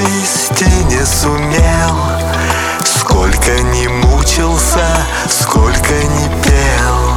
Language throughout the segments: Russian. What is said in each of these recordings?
вылезти не сумел. Сколько не мучился, сколько не пел.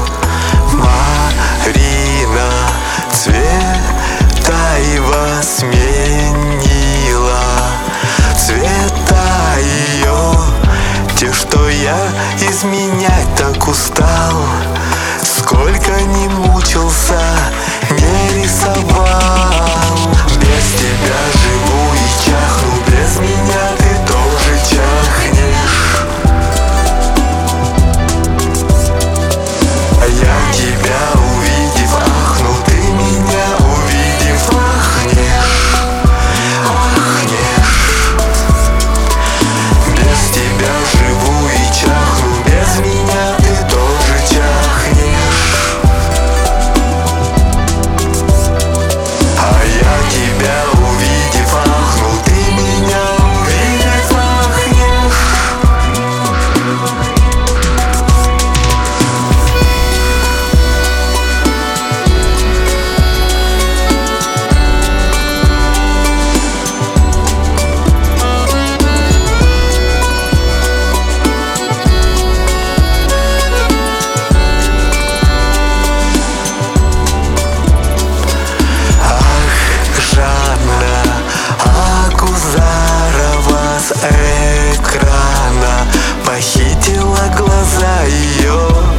экрана Похитила глаза ее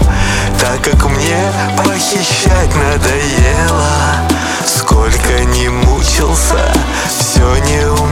Так как мне похищать надоело. Сколько не мучился, все не умер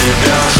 to go